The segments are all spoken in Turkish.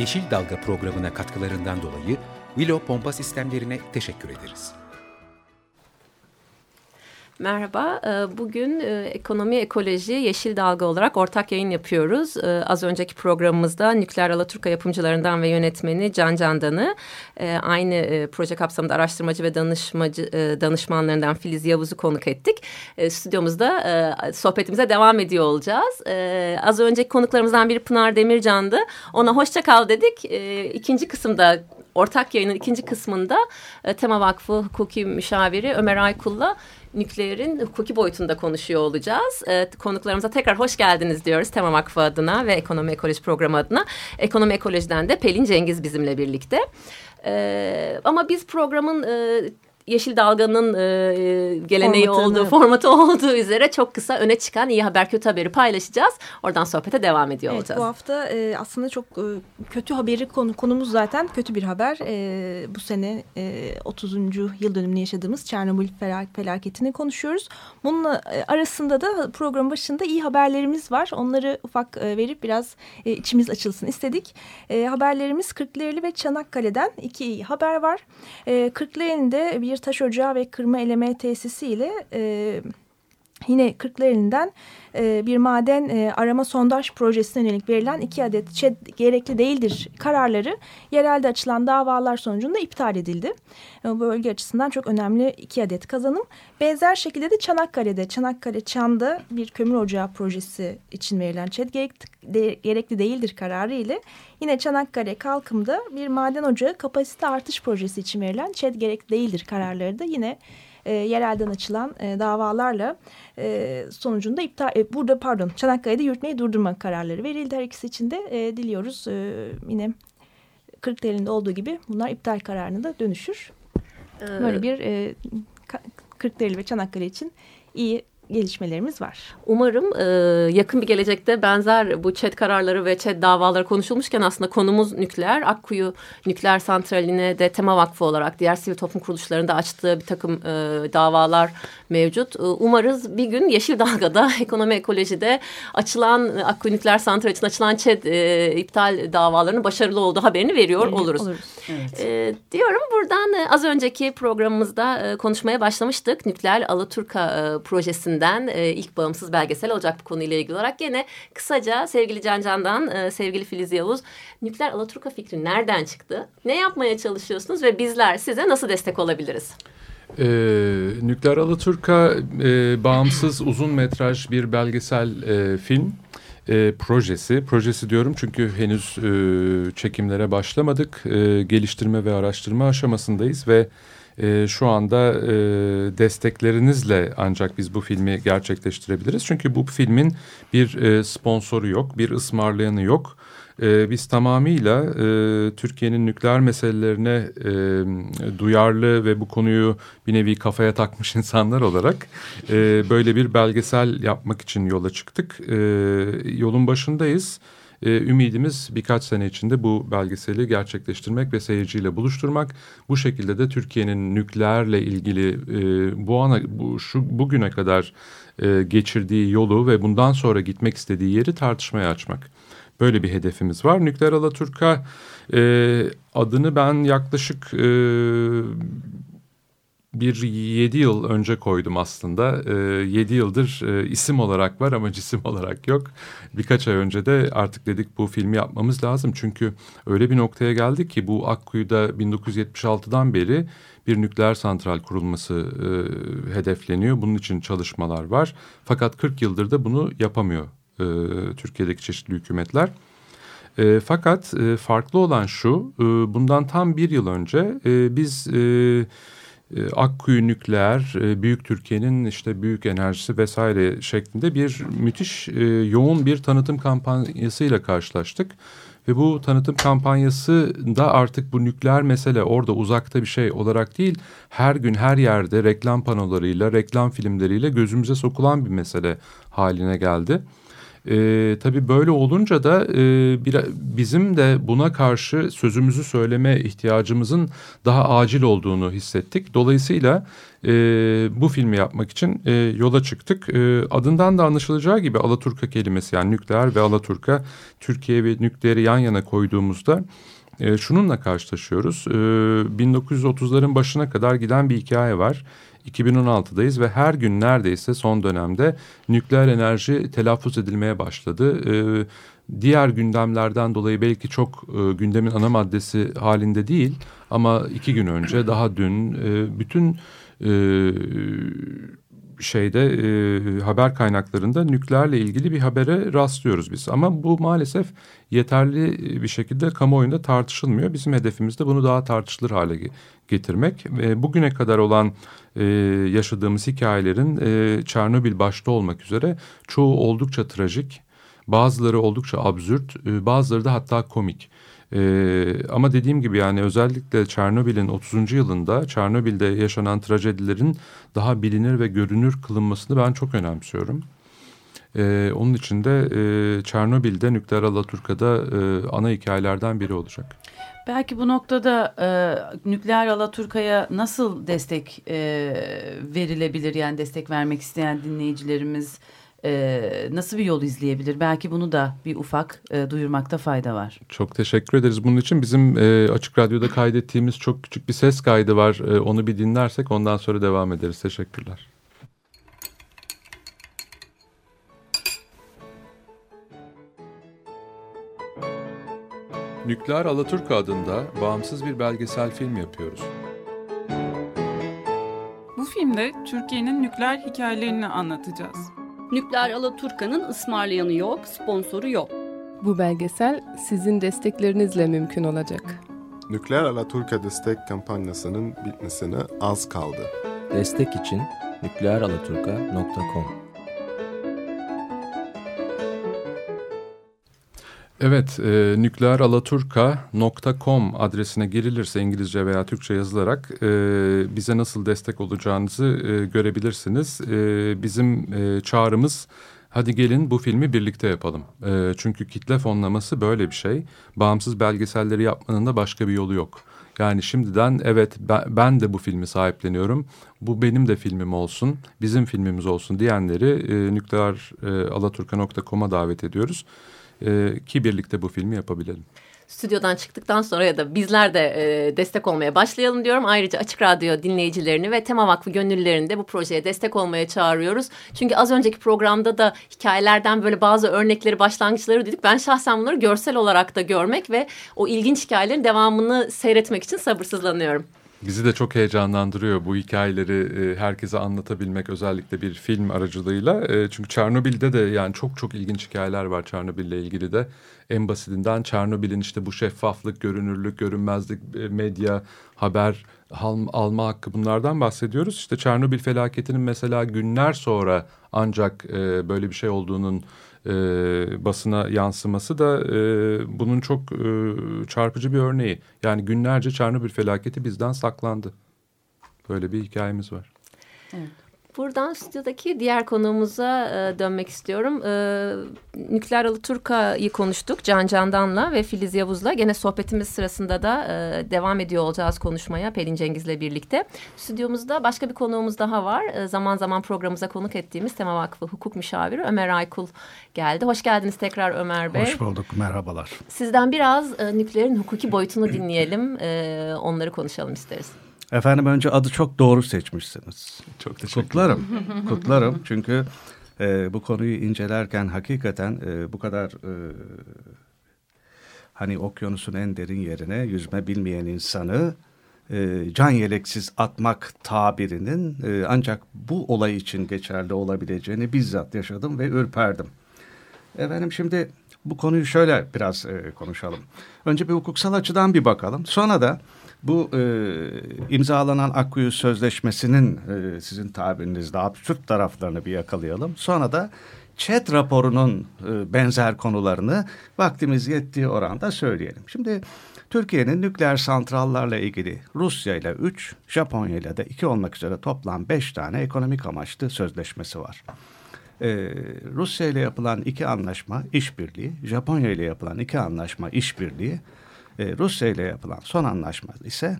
Yeşil Dalga programına katkılarından dolayı Willow Pompa Sistemlerine teşekkür ederiz. Merhaba, e, bugün e, ekonomi ekoloji yeşil dalga olarak ortak yayın yapıyoruz. E, az önceki programımızda Nükleer Alaturka yapımcılarından ve yönetmeni Can Candan'ı, aynı proje kapsamında araştırmacı ve danışmacı danışmanlarından Filiz Yavuz'u konuk ettik. Stüdyomuzda sohbetimize devam ediyor olacağız. Az önceki konuklarımızdan biri Pınar Demircan'dı. Ona hoşça kal dedik. İkinci kısımda ortak yayının ikinci kısmında Tema Vakfı Hukuki Müşaviri Ömer Aykul'la nükleerin hukuki boyutunda konuşuyor olacağız. E, konuklarımıza tekrar hoş geldiniz diyoruz Tema Vakfı adına ve Ekonomi Ekoloji Programı adına. Ekonomi Ekoloji'den de Pelin Cengiz bizimle birlikte. E, ama biz programın e, Yeşil Dalga'nın e, geleneği Formatını. olduğu, formatı olduğu üzere çok kısa öne çıkan iyi haber kötü haberi paylaşacağız. Oradan sohbete devam ediyor evet, olacağız. Bu hafta e, aslında çok e, kötü haberi konu, konumuz zaten kötü bir haber. E, bu sene e, 30. yıl dönümünü yaşadığımız Çernobil felaketini konuşuyoruz. Bunun e, arasında da program başında iyi haberlerimiz var. Onları ufak e, verip biraz e, içimiz açılsın istedik. E, haberlerimiz Kırklareli ve Çanakkale'den iki iyi haber var. E, Kırklareli'nde bir taş ocağı ve kırma eleme tesisi ile e, yine Kırklareli'nden e, bir maden e, arama sondaj projesine yönelik verilen iki adet ÇED gerekli değildir kararları yerelde açılan davalar sonucunda iptal edildi. E, bölge açısından çok önemli iki adet kazanım. Benzer şekilde de Çanakkale'de, Çanakkale Çan'da bir kömür ocağı projesi için verilen ÇED gerekli, de, gerekli değildir kararı ile yine Çanakkale Kalkım'da bir maden ocağı kapasite artış projesi için verilen ÇED gerekli değildir kararları da yine e, yerelden açılan e, davalarla e, sonucunda iptal e, burada pardon Çanakkale'de yürütmeyi durdurma kararları verildi her ikisi için de e, diliyoruz e, yine Kırklareli'nde olduğu gibi bunlar iptal kararına da dönüşür. Ee, Böyle bir e, Kırklareli ve Çanakkale için iyi gelişmelerimiz var. Umarım e, yakın bir gelecekte benzer bu ÇED kararları ve ÇED davaları konuşulmuşken aslında konumuz nükleer. Akkuyu Nükleer Santrali'ne de Tema Vakfı olarak diğer sivil toplum kuruluşlarında açtığı bir takım e, davalar mevcut. E, umarız bir gün Yeşil Dalga'da ekonomi ekolojide açılan Akkuyu Nükleer Santrali için açılan ÇED e, iptal davalarının başarılı olduğu haberini veriyor evet, oluruz. oluruz. Evet. E, diyorum buradan e, az önceki programımızda e, konuşmaya başlamıştık. Nükleer Alaturka e, projesinde üzerinden e, ilk bağımsız belgesel olacak bu konuyla ilgili olarak. Gene kısaca sevgili Can Can'dan, e, sevgili Filiz Yavuz, nükleer Alaturka fikri nereden çıktı? Ne yapmaya çalışıyorsunuz ve bizler size nasıl destek olabiliriz? Ee, Nükleer Alaturka e, bağımsız uzun metraj bir belgesel e, film e, projesi. Projesi diyorum çünkü henüz e, çekimlere başlamadık. E, geliştirme ve araştırma aşamasındayız ve e, şu anda e, desteklerinizle ancak biz bu filmi gerçekleştirebiliriz. Çünkü bu filmin bir e, sponsoru yok, bir ısmarlayanı yok. E, biz tamamıyla e, Türkiye'nin nükleer meselelerine e, duyarlı ve bu konuyu bir nevi kafaya takmış insanlar olarak e, böyle bir belgesel yapmak için yola çıktık. E, yolun başındayız. E, ümidimiz birkaç sene içinde bu belgeseli gerçekleştirmek ve seyirciyle buluşturmak. Bu şekilde de Türkiye'nin nükleerle ilgili e, bu ana bu şu bugüne kadar e, geçirdiği yolu ve bundan sonra gitmek istediği yeri tartışmaya açmak. Böyle bir hedefimiz var. Nükleer Alaturka e, adını ben yaklaşık e, bir yedi yıl önce koydum aslında. E, yedi yıldır isim olarak var ama cisim olarak yok. Birkaç ay önce de artık dedik bu filmi yapmamız lazım. Çünkü öyle bir noktaya geldik ki bu Akkuyu'da 1976'dan beri bir nükleer santral kurulması e, hedefleniyor. Bunun için çalışmalar var. Fakat 40 yıldır da bunu yapamıyor e, Türkiye'deki çeşitli hükümetler. E, fakat e, farklı olan şu, e, bundan tam bir yıl önce e, biz... E, Akkuyu Nükleer, e, Büyük Türkiye'nin işte büyük enerjisi vesaire şeklinde bir müthiş e, yoğun bir tanıtım kampanyasıyla karşılaştık. Ve bu tanıtım kampanyası da artık bu nükleer mesele orada uzakta bir şey olarak değil, her gün her yerde reklam panolarıyla, reklam filmleriyle gözümüze sokulan bir mesele haline geldi. E, tabii böyle olunca da e, bir, bizim de buna karşı sözümüzü söyleme ihtiyacımızın daha acil olduğunu hissettik. Dolayısıyla e, bu filmi yapmak için e, yola çıktık. E, adından da anlaşılacağı gibi Alaturka kelimesi yani nükleer ve Alaturka Türkiye ve nükleeri yan yana koyduğumuzda e, şununla karşılaşıyoruz. E, 1930'ların başına kadar giden bir hikaye var. 2016'dayız ve her gün neredeyse son dönemde nükleer enerji telaffuz edilmeye başladı. Ee, diğer gündemlerden dolayı belki çok e, gündemin ana maddesi halinde değil ama iki gün önce daha dün e, bütün e, şeyde e, haber kaynaklarında nükleerle ilgili bir habere rastlıyoruz biz. Ama bu maalesef yeterli bir şekilde kamuoyunda tartışılmıyor. Bizim hedefimiz de bunu daha tartışılır hale getirmek. E, bugüne kadar olan e, yaşadığımız hikayelerin e, Çernobil başta olmak üzere çoğu oldukça trajik, bazıları oldukça absürt, e, bazıları da hatta komik. Ee, ama dediğim gibi yani özellikle Çernobil'in 30. yılında Çernobil'de yaşanan trajedilerin daha bilinir ve görünür kılınmasını ben çok önemsiyorum. Ee, onun için de e, Çernobil'de Nükleer Alaturka'da e, ana hikayelerden biri olacak. Belki bu noktada e, nükleer Alaturka'ya nasıl destek e, verilebilir? Yani destek vermek isteyen dinleyicilerimiz e, nasıl bir yol izleyebilir? Belki bunu da bir ufak e, duyurmakta fayda var. Çok teşekkür ederiz bunun için. Bizim e, Açık Radyo'da kaydettiğimiz çok küçük bir ses kaydı var. E, onu bir dinlersek ondan sonra devam ederiz. Teşekkürler. Nükleer Alaturka adında bağımsız bir belgesel film yapıyoruz. Bu filmde Türkiye'nin nükleer hikayelerini anlatacağız. Nükleer Alaturka'nın ısmarlayanı yok, sponsoru yok. Bu belgesel sizin desteklerinizle mümkün olacak. Nükleer Alaturka destek kampanyasının bitmesine az kaldı. Destek için nükleeralaturka.com Evet, e, nükleeralaturka.com adresine girilirse İngilizce veya Türkçe yazılarak e, bize nasıl destek olacağınızı e, görebilirsiniz. E, bizim e, çağrımız hadi gelin bu filmi birlikte yapalım. E, çünkü kitle fonlaması böyle bir şey. Bağımsız belgeselleri yapmanın da başka bir yolu yok. Yani şimdiden evet ben, de bu filmi sahipleniyorum. Bu benim de filmim olsun, bizim filmimiz olsun diyenleri e, nükleeralaturka.com'a davet ediyoruz e, ki birlikte bu filmi yapabilelim. Stüdyodan çıktıktan sonra ya da bizler de e, destek olmaya başlayalım diyorum. Ayrıca Açık Radyo dinleyicilerini ve Tema Vakfı gönüllülerini de bu projeye destek olmaya çağırıyoruz. Çünkü az önceki programda da hikayelerden böyle bazı örnekleri, başlangıçları dedik. Ben şahsen bunları görsel olarak da görmek ve o ilginç hikayelerin devamını seyretmek için sabırsızlanıyorum. Bizi de çok heyecanlandırıyor bu hikayeleri e, herkese anlatabilmek özellikle bir film aracılığıyla. E, çünkü Çernobil'de de yani çok çok ilginç hikayeler var Çernobil'le ilgili de. En basitinden Çernobil'in işte bu şeffaflık, görünürlük, görünmezlik, e, medya, haber alma hakkı bunlardan bahsediyoruz. İşte Çernobil felaketinin mesela günler sonra ancak böyle bir şey olduğunun e, basına yansıması da e, bunun çok e, çarpıcı bir örneği. Yani günlerce Çernobil felaketi bizden saklandı. Böyle bir hikayemiz var. Evet. Buradan stüdyodaki diğer konuğumuza e, dönmek istiyorum. E, Nükleer Alaturka'yı konuştuk Can Candan'la ve Filiz Yavuz'la. Gene sohbetimiz sırasında da e, devam ediyor olacağız konuşmaya Pelin Cengiz'le birlikte. Stüdyomuzda başka bir konuğumuz daha var. E, zaman zaman programımıza konuk ettiğimiz Tema Vakfı Hukuk Müşaviri Ömer Aykul geldi. Hoş geldiniz tekrar Ömer Bey. Hoş bulduk, merhabalar. Sizden biraz e, nükleerin hukuki boyutunu dinleyelim. E, onları konuşalım isteriz. Efendim önce adı çok doğru seçmişsiniz. Çok teşekkür Kutlarım. Kutlarım çünkü e, bu konuyu incelerken hakikaten e, bu kadar e, hani okyanusun en derin yerine yüzme bilmeyen insanı e, can yeleksiz atmak tabirinin e, ancak bu olay için geçerli olabileceğini bizzat yaşadım ve ürperdim. Efendim şimdi bu konuyu şöyle biraz e, konuşalım. Önce bir hukuksal açıdan bir bakalım. Sonra da Bu e, imzalanan Akkuyu Sözleşmesi'nin e, sizin tabirinizde absürt taraflarını bir yakalayalım. Sonra da ÇED raporunun e, benzer konularını vaktimiz yettiği oranda söyleyelim. Şimdi Türkiye'nin nükleer santrallarla ilgili Rusya ile 3, Japonya ile de 2 olmak üzere toplam 5 tane ekonomik amaçlı sözleşmesi var. Ee, Rusya ile yapılan iki anlaşma işbirliği, Japonya ile yapılan iki anlaşma işbirliği, e, Rusya ile yapılan son anlaşma ise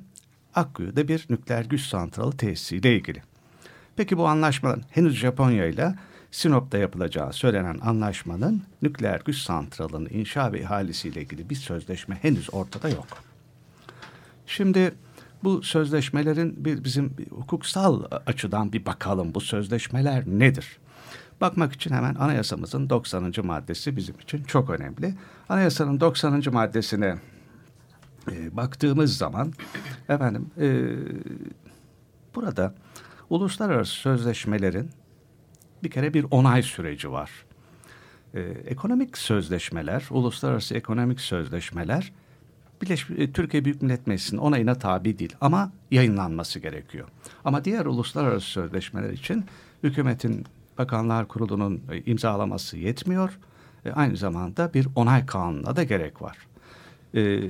Akkuyu'da bir nükleer güç santralı tesisiyle ilgili. Peki bu anlaşmanın henüz Japonya ile Sinop'ta yapılacağı söylenen anlaşmanın nükleer güç santralının inşa ve ihalesiyle ilgili bir sözleşme henüz ortada yok. Şimdi bu sözleşmelerin bir bizim hukuksal açıdan bir bakalım bu sözleşmeler nedir? Bakmak için hemen anayasamızın 90. maddesi bizim için çok önemli. Anayasanın 90. maddesine e, baktığımız zaman efendim e, burada uluslararası sözleşmelerin bir kere bir onay süreci var. Ee, ekonomik sözleşmeler, uluslararası ekonomik sözleşmeler Birleş, e, Türkiye Büyük Millet Meclisi'nin onayına tabi değil ama yayınlanması gerekiyor. Ama diğer uluslararası sözleşmeler için hükümetin Bakanlar Kurulu'nun e, imzalaması yetmiyor. E, aynı zamanda bir onay kanununa da gerek var. E,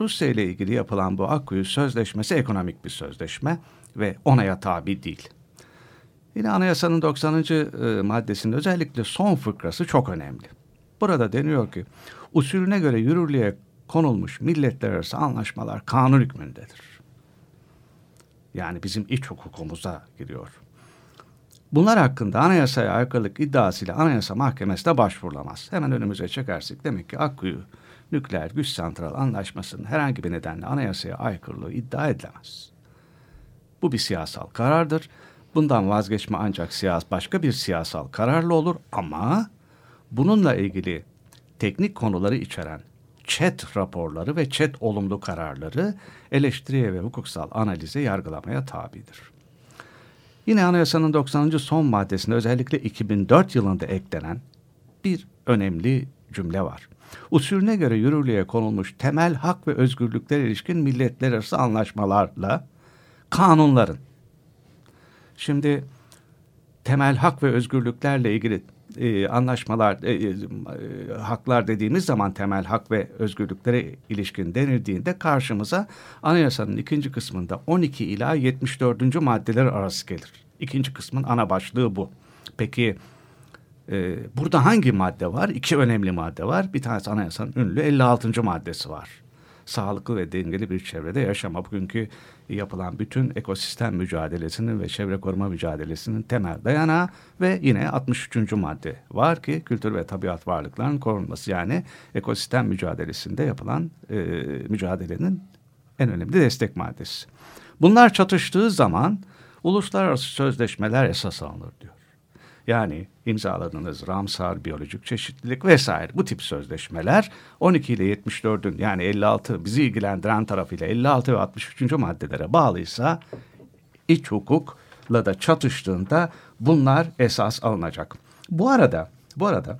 Rusya ile ilgili yapılan bu Akkuyu Sözleşmesi ekonomik bir sözleşme ve onaya tabi değil. Yine anayasanın 90. E, maddesinde özellikle son fıkrası çok önemli. Burada deniyor ki usulüne göre yürürlüğe konulmuş milletler arası anlaşmalar kanun hükmündedir. Yani bizim iç hukukumuza giriyor. Bunlar hakkında anayasaya aykırılık iddiasıyla anayasa mahkemesine başvurulamaz. Hemen önümüze çekersek demek ki Akkuyu nükleer güç santral anlaşmasının herhangi bir nedenle anayasaya aykırılığı iddia edilemez. Bu bir siyasal karardır Bundan vazgeçme ancak siyas başka bir siyasal kararlı olur ama bununla ilgili teknik konuları içeren chat raporları ve chat olumlu kararları eleştiriye ve hukuksal analize yargılamaya tabidir. Yine anayasanın 90. son maddesinde özellikle 2004 yılında eklenen bir önemli cümle var. Usulüne göre yürürlüğe konulmuş temel hak ve özgürlükler ilişkin milletler arası anlaşmalarla kanunların Şimdi temel hak ve özgürlüklerle ilgili e, anlaşmalar, e, e, haklar dediğimiz zaman temel hak ve özgürlüklere ilişkin denildiğinde karşımıza anayasanın ikinci kısmında 12 ila 74. maddeler arası gelir. İkinci kısmın ana başlığı bu. Peki e, burada hangi madde var? İki önemli madde var. Bir tanesi anayasanın ünlü 56. maddesi var sağlıklı ve dengeli bir çevrede yaşama. Bugünkü yapılan bütün ekosistem mücadelesinin ve çevre koruma mücadelesinin temel dayanağı ve yine 63. madde var ki kültür ve tabiat varlıklarının korunması yani ekosistem mücadelesinde yapılan e, mücadelenin en önemli destek maddesi. Bunlar çatıştığı zaman uluslararası sözleşmeler esas alınır diyor. Yani imzaladığınız Ramsar, biyolojik çeşitlilik vesaire bu tip sözleşmeler 12 ile 74'ün yani 56 bizi ilgilendiren tarafıyla 56 ve 63. maddelere bağlıysa iç hukukla da çatıştığında bunlar esas alınacak. Bu arada bu arada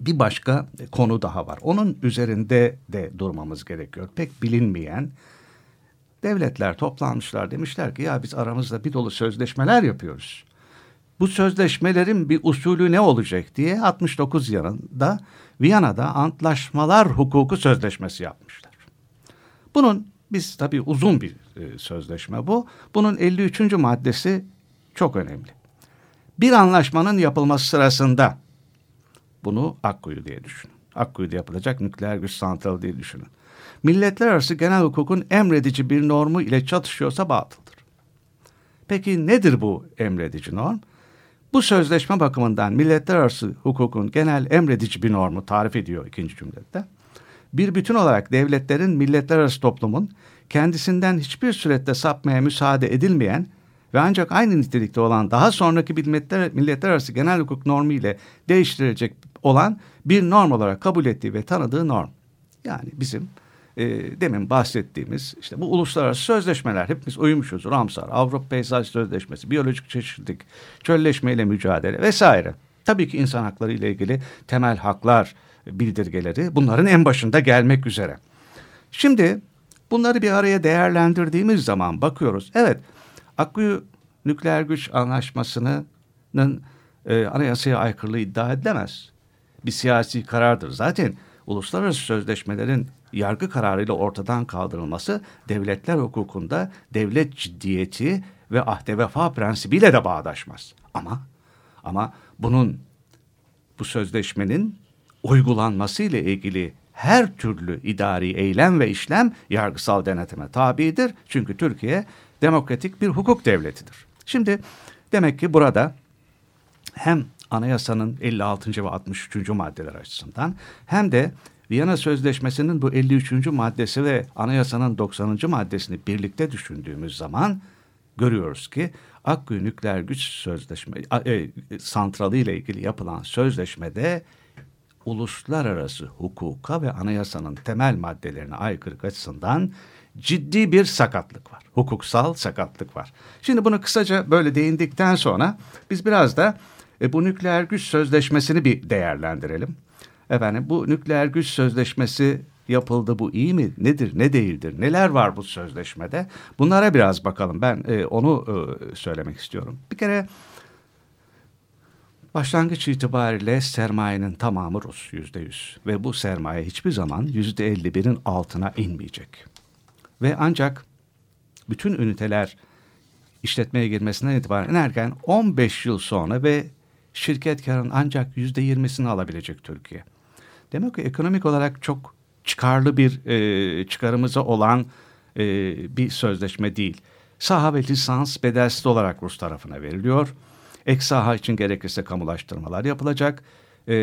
bir başka konu daha var. Onun üzerinde de durmamız gerekiyor. Pek bilinmeyen devletler toplanmışlar demişler ki ya biz aramızda bir dolu sözleşmeler yapıyoruz bu sözleşmelerin bir usulü ne olacak diye 69 yılında Viyana'da antlaşmalar hukuku sözleşmesi yapmışlar. Bunun biz tabii uzun bir e, sözleşme bu. Bunun 53. maddesi çok önemli. Bir anlaşmanın yapılması sırasında bunu Akkuyu diye düşünün. Akkuyu'da yapılacak nükleer güç santralı diye düşünün. Milletler arası genel hukukun emredici bir normu ile çatışıyorsa batıldır. Peki nedir bu emredici norm? Bu sözleşme bakımından milletler arası hukukun genel emredici bir normu tarif ediyor ikinci cümlede. Bir bütün olarak devletlerin milletler arası toplumun kendisinden hiçbir surette sapmaya müsaade edilmeyen ve ancak aynı nitelikte olan daha sonraki milletler, milletler arası genel hukuk normu ile değiştirilecek olan bir norm olarak kabul ettiği ve tanıdığı norm. Yani bizim e, demin bahsettiğimiz işte bu uluslararası sözleşmeler hepimiz uymuşuz. Ramsar, Avrupa Peyzaj Sözleşmesi, biyolojik çeşitlilik, çölleşmeyle mücadele vesaire. Tabii ki insan hakları ile ilgili temel haklar bildirgeleri bunların en başında gelmek üzere. Şimdi bunları bir araya değerlendirdiğimiz zaman bakıyoruz. Evet Akkuyu nükleer güç anlaşmasının e, anayasaya aykırılığı iddia edilemez. Bir siyasi karardır. Zaten uluslararası sözleşmelerin yargı kararıyla ortadan kaldırılması devletler hukukunda devlet ciddiyeti ve ahde vefa prensibiyle de bağdaşmaz. Ama ama bunun bu sözleşmenin uygulanması ile ilgili her türlü idari eylem ve işlem yargısal denetime tabidir. Çünkü Türkiye demokratik bir hukuk devletidir. Şimdi demek ki burada hem anayasanın 56. ve 63. maddeler açısından hem de Viyana Sözleşmesi'nin bu 53. maddesi ve anayasanın 90. maddesini birlikte düşündüğümüz zaman görüyoruz ki Akkuyu Nükleer Güç Sözleşme e, santralı ile ilgili yapılan sözleşmede uluslararası hukuka ve anayasanın temel maddelerine aykırı açısından ciddi bir sakatlık var. Hukuksal sakatlık var. Şimdi bunu kısaca böyle değindikten sonra biz biraz da e, bu nükleer güç sözleşmesini bir değerlendirelim. Efendim bu nükleer güç sözleşmesi yapıldı bu iyi mi? Nedir, ne değildir? Neler var bu sözleşmede? Bunlara biraz bakalım. Ben e, onu e, söylemek istiyorum. Bir kere başlangıç itibariyle sermayenin tamamı Rus yüzde yüz. Ve bu sermaye hiçbir zaman yüzde elli birin altına inmeyecek. Ve ancak bütün üniteler işletmeye girmesinden itibaren erken 15 yıl sonra ve şirket karın ancak yüzde yirmisini alabilecek Türkiye. Demek ki ekonomik olarak çok çıkarlı bir e, çıkarımıza olan e, bir sözleşme değil. Saha ve lisans bedelsiz olarak Rus tarafına veriliyor. Ek saha için gerekirse kamulaştırmalar yapılacak. E,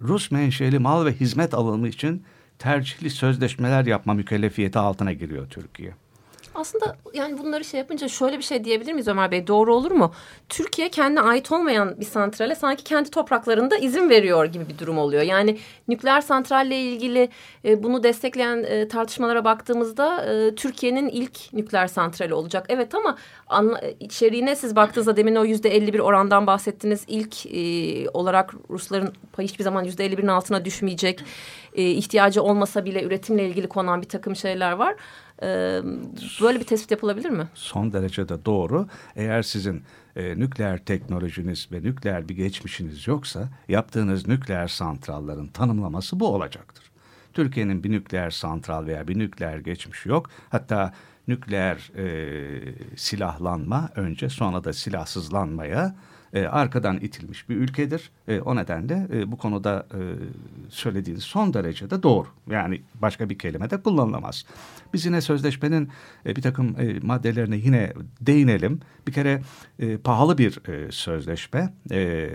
Rus menşeli mal ve hizmet alımı için tercihli sözleşmeler yapma mükellefiyeti altına giriyor Türkiye. Aslında yani bunları şey yapınca şöyle bir şey diyebilir miyiz Ömer Bey? Doğru olur mu? Türkiye kendine ait olmayan bir santrale sanki kendi topraklarında izin veriyor gibi bir durum oluyor. Yani nükleer santralle ilgili e, bunu destekleyen e, tartışmalara baktığımızda e, Türkiye'nin ilk nükleer santrali olacak. Evet ama anla, içeriğine siz baktığınızda demin o yüzde 51 orandan bahsettiniz. İlk e, olarak Rusların payı hiçbir zaman yüzde 51'in altına düşmeyecek. E, ihtiyacı olmasa bile üretimle ilgili konan bir takım şeyler var. Ee, böyle bir tespit yapılabilir mi? Son derece de doğru. Eğer sizin e, nükleer teknolojiniz ve nükleer bir geçmişiniz yoksa yaptığınız nükleer santralların tanımlaması bu olacaktır. Türkiye'nin bir nükleer santral veya bir nükleer geçmişi yok. Hatta nükleer e, silahlanma önce sonra da silahsızlanmaya e, arkadan itilmiş bir ülkedir. E, o nedenle e, bu konuda e, söylediğiniz son derece de doğru. Yani başka bir kelime de kullanılamaz. Biz yine sözleşmenin e, bir takım e, maddelerine yine değinelim. Bir kere e, pahalı bir e, sözleşme. E,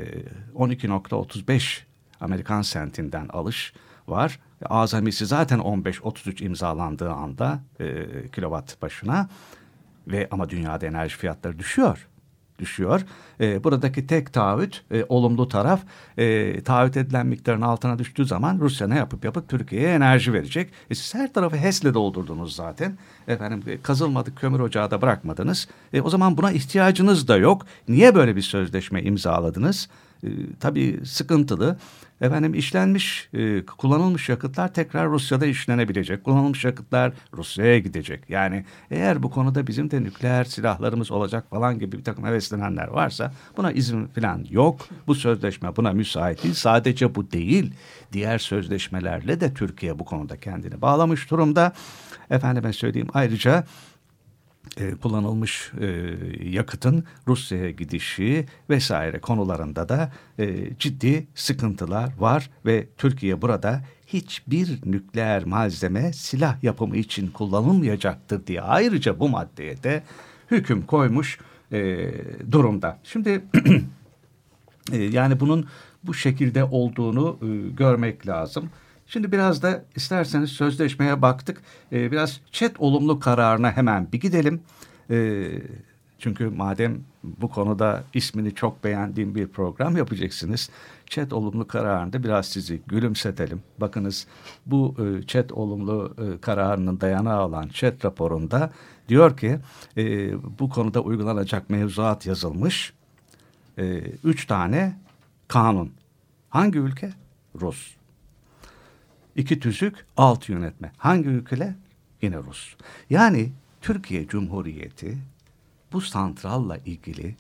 12.35 Amerikan sentinden alış var. Azamisi zaten 15-33 imzalandığı anda e, kilowatt başına ve ama dünyada enerji fiyatları düşüyor düşüyor. E, buradaki tek taahhüt e, olumlu taraf e, taahhüt edilen miktarın altına düştüğü zaman Rusya ne yapıp yapıp Türkiye'ye enerji verecek. E, siz her tarafı HES'le doldurdunuz zaten. Efendim e, kazılmadık kömür ocağı da bırakmadınız. E, o zaman buna ihtiyacınız da yok. Niye böyle bir sözleşme imzaladınız? E, tabii sıkıntılı. Efendim işlenmiş, e, kullanılmış yakıtlar tekrar Rusya'da işlenebilecek. Kullanılmış yakıtlar Rusya'ya gidecek. Yani eğer bu konuda bizim de nükleer silahlarımız olacak falan gibi bir takım heveslenenler varsa buna izin falan yok. Bu sözleşme buna müsait değil. Sadece bu değil. Diğer sözleşmelerle de Türkiye bu konuda kendini bağlamış durumda. Efendime söyleyeyim ayrıca e, kullanılmış e, yakıtın Rusya'ya gidişi vesaire konularında da e, ciddi sıkıntılar var ve Türkiye burada hiçbir nükleer malzeme silah yapımı için kullanılmayacaktır diye ayrıca bu maddeye de hüküm koymuş e, durumda. Şimdi e, yani bunun bu şekilde olduğunu e, görmek lazım. Şimdi biraz da isterseniz sözleşmeye baktık. Ee, biraz çet olumlu kararına hemen bir gidelim. Ee, çünkü madem bu konuda ismini çok beğendiğim bir program yapacaksınız. Çet olumlu kararında biraz sizi gülümsetelim. Bakınız bu e, çet olumlu e, kararının dayanağı olan çet raporunda diyor ki e, bu konuda uygulanacak mevzuat yazılmış. E, üç tane kanun. Hangi ülke? Rus. İki tüzük, alt yönetme. Hangi ülkeler? yine Rus. Yani Türkiye Cumhuriyeti bu santralla ilgili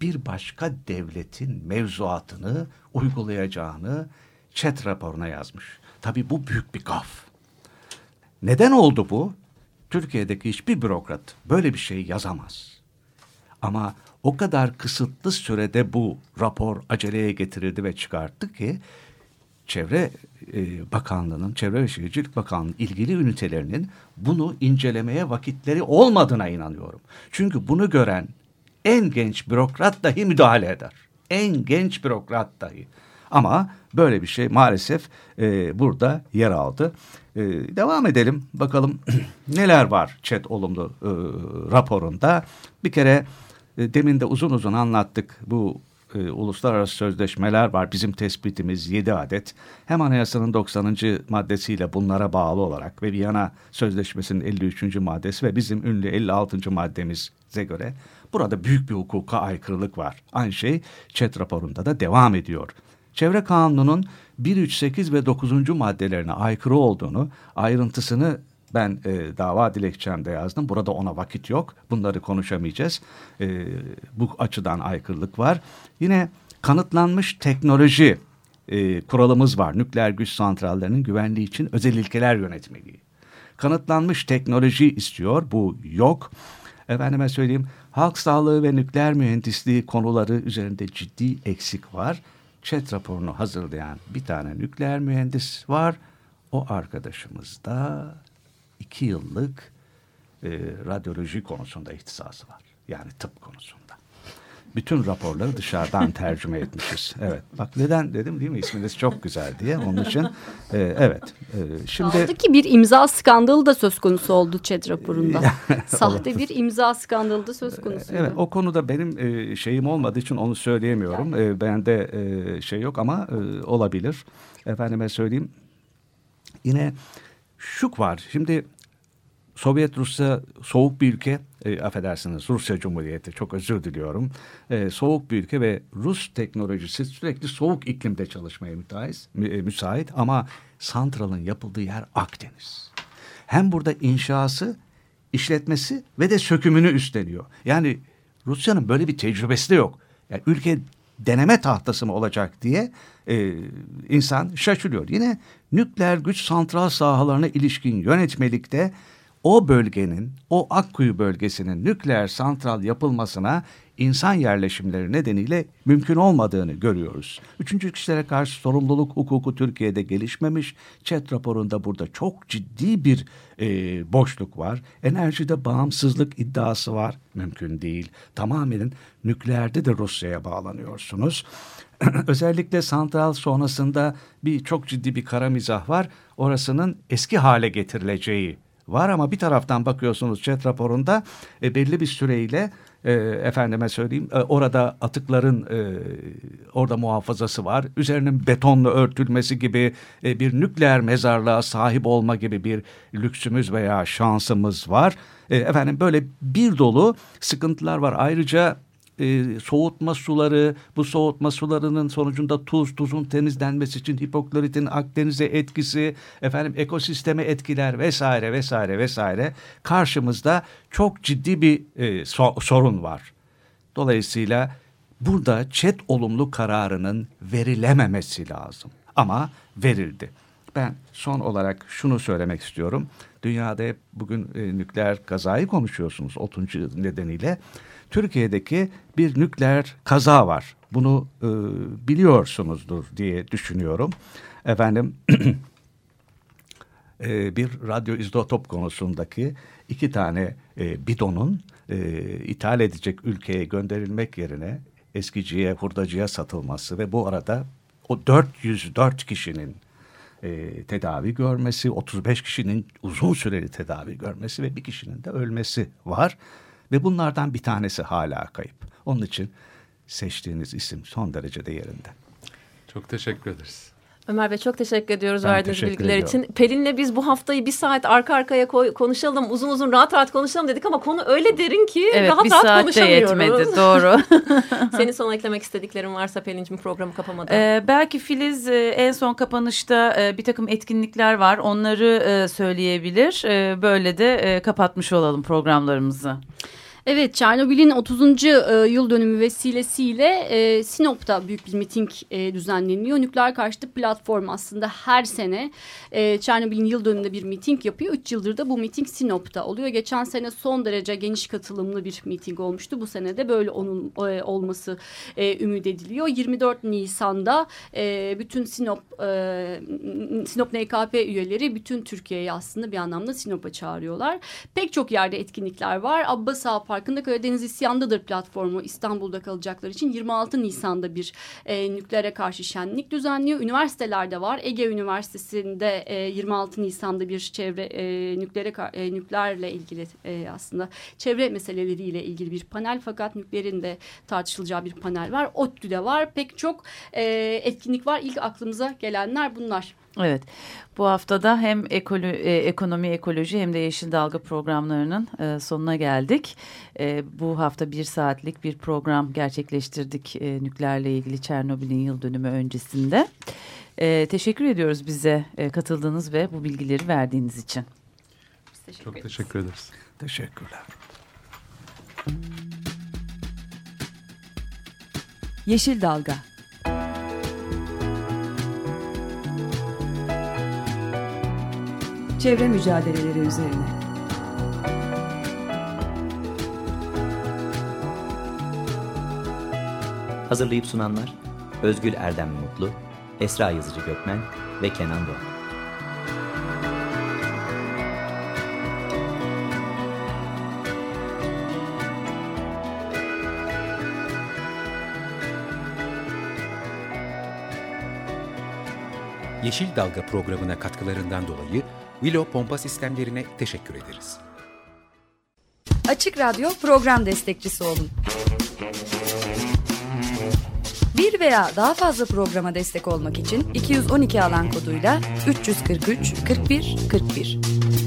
bir başka devletin mevzuatını uygulayacağını çet raporuna yazmış. Tabii bu büyük bir gaf. Neden oldu bu? Türkiye'deki hiçbir bürokrat böyle bir şey yazamaz. Ama o kadar kısıtlı sürede bu rapor aceleye getirildi ve çıkarttı ki Çevre e, Bakanlığı'nın, Çevre ve Şehircilik Bakanlığı'nın ilgili ünitelerinin bunu incelemeye vakitleri olmadığına inanıyorum. Çünkü bunu gören en genç bürokrat dahi müdahale eder. En genç bürokrat dahi. Ama böyle bir şey maalesef e, burada yer aldı. E, devam edelim bakalım neler var chat olumlu e, raporunda. Bir kere e, demin de uzun uzun anlattık bu e, uluslararası sözleşmeler var. Bizim tespitimiz 7 adet. Hem anayasanın 90. maddesiyle bunlara bağlı olarak ve Viyana Sözleşmesi'nin 53. maddesi ve bizim ünlü 56. maddemize göre burada büyük bir hukuka aykırılık var. Aynı şey ÇED raporunda da devam ediyor. Çevre Kanunu'nun 1, 3, 8 ve 9. maddelerine aykırı olduğunu, ayrıntısını ben e, dava dilekçemde yazdım. Burada ona vakit yok. Bunları konuşamayacağız. E, bu açıdan aykırılık var. Yine kanıtlanmış teknoloji e, kuralımız var. Nükleer güç santrallerinin güvenliği için özel ilkeler yönetmeliği. Kanıtlanmış teknoloji istiyor. Bu yok. Efendime söyleyeyim halk sağlığı ve nükleer mühendisliği konuları üzerinde ciddi eksik var. ÇED raporunu hazırlayan bir tane nükleer mühendis var. O arkadaşımız da iki yıllık e, radyoloji konusunda ihtisası var. Yani tıp konusunda. Bütün raporları dışarıdan tercüme etmişiz. Evet. Bak neden dedim değil mi? İsminiz çok güzel diye. Onun için e, evet. E, şimdi Kaldı ki bir imza skandalı da söz konusu oldu ÇED raporunda. Sahte bir imza skandalı da söz konusu. Evet. O konuda benim e, şeyim olmadığı için onu söyleyemiyorum. E, bende e, şey yok ama e, olabilir. Efendime söyleyeyim. Yine şuk var. Şimdi Sovyet Rusya soğuk bir ülke, e, affedersiniz Rusya Cumhuriyeti çok özür diliyorum. E, soğuk bir ülke ve Rus teknolojisi sürekli soğuk iklimde çalışmaya müteahhit, e, müsait ama santralın yapıldığı yer Akdeniz. Hem burada inşası, işletmesi ve de sökümünü üstleniyor. Yani Rusya'nın böyle bir tecrübesi de yok. Yani ülke deneme tahtası mı olacak diye e, insan şaşırıyor. Yine nükleer güç santral sahalarına ilişkin yönetmelikte o bölgenin, o Akkuyu bölgesinin nükleer santral yapılmasına insan yerleşimleri nedeniyle mümkün olmadığını görüyoruz. Üçüncü kişilere karşı sorumluluk hukuku Türkiye'de gelişmemiş. ÇED raporunda burada çok ciddi bir e, boşluk var. Enerjide bağımsızlık iddiası var. Mümkün değil. Tamamen nükleerde de Rusya'ya bağlanıyorsunuz. Özellikle santral sonrasında bir çok ciddi bir kara mizah var. Orasının eski hale getirileceği var ama bir taraftan bakıyorsunuz ÇED raporunda e, belli bir süreyle e, efendime söyleyeyim e, orada atıkların e, orada muhafazası var. Üzerinin betonla örtülmesi gibi e, bir nükleer mezarlığa sahip olma gibi bir lüksümüz veya şansımız var. E, efendim böyle bir dolu sıkıntılar var. Ayrıca e, soğutma suları, bu soğutma sularının sonucunda tuz, tuzun temizlenmesi için hipokloritin Akdeniz'e etkisi, efendim ekosisteme etkiler vesaire vesaire vesaire karşımızda çok ciddi bir e, so sorun var. Dolayısıyla burada çet olumlu kararının verilememesi lazım. Ama verildi. Ben son olarak şunu söylemek istiyorum. Dünyada hep bugün e, nükleer kazayı konuşuyorsunuz 30. nedeniyle. Türkiye'deki bir nükleer kaza var. Bunu e, biliyorsunuzdur diye düşünüyorum. Efendim e, bir radyo izotop konusundaki iki tane e, bidonun e, ithal edecek ülkeye gönderilmek yerine eskiciye, hurdacıya satılması ve bu arada o 404 kişinin e, tedavi görmesi, 35 kişinin uzun süreli tedavi görmesi ve bir kişinin de ölmesi var. Ve bunlardan bir tanesi hala kayıp. Onun için seçtiğiniz isim son derece de yerinde. Çok teşekkür ederiz. Ömer Bey çok teşekkür ediyoruz Ben verdiğiniz teşekkür bilgiler ediyorum. için. Pelin'le biz bu haftayı bir saat arka arkaya koy- konuşalım, uzun uzun rahat rahat konuşalım dedik ama konu öyle derin ki Evet rahat bir rahat saat de konuşamıyoruz. yetmedi doğru. Senin son eklemek istediklerin varsa Pelin'cim programı kapamadan. Ee, belki Filiz e, en son kapanışta e, bir takım etkinlikler var onları e, söyleyebilir. E, böyle de e, kapatmış olalım programlarımızı. Evet Çernobil'in 30. e, yıl dönümü vesilesiyle e, Sinop'ta büyük bir miting e, düzenleniyor. Nükleer karşıtı platform aslında her sene e, Çernobil'in yıl dönümünde bir miting yapıyor. 3 yıldır da bu miting Sinop'ta oluyor. Geçen sene son derece geniş katılımlı bir miting olmuştu. Bu sene de böyle onun e, olması e, ümit ediliyor. 24 Nisan'da e, bütün Sinop e, Sinop NKP üyeleri bütün Türkiye'yi aslında bir anlamda Sinop'a çağırıyorlar. Pek çok yerde etkinlikler var. Abbas Ağa Parkı'nda Karadeniz İsyan'dadır platformu İstanbul'da kalacaklar için 26 Nisan'da bir e, nükleere karşı şenlik düzenliyor. Üniversitelerde var. Ege Üniversitesi'nde e, 26 Nisan'da bir çevre e, nükleere e, nükleerle ilgili e, aslında çevre meseleleriyle ilgili bir panel fakat nükleerin de tartışılacağı bir panel var. ODTÜ'de var. Pek çok e, etkinlik var. İlk aklımıza gelenler bunlar. Evet bu haftada hem ekolo, e, ekonomi ekoloji hem de yeşil dalga programlarının e, sonuna geldik. E, bu hafta bir saatlik bir program gerçekleştirdik e, nükleerle ilgili Çernobil'in yıl dönümü öncesinde. E, teşekkür ediyoruz bize e, katıldığınız ve bu bilgileri verdiğiniz için. Çok teşekkür ederiz. Teşekkürler. Yeşil Dalga Çevre mücadeleleri üzerine Hazırlayıp sunanlar Özgül Erdem Mutlu, Esra Yazıcı Gökmen ve Kenan Doğan. Yeşil Dalga programına katkılarından dolayı Willow Pompa Sistemlerine teşekkür ederiz. Açık Radyo program destekçisi olun. Bir veya daha fazla programa destek olmak için 212 alan koduyla 343 41 41.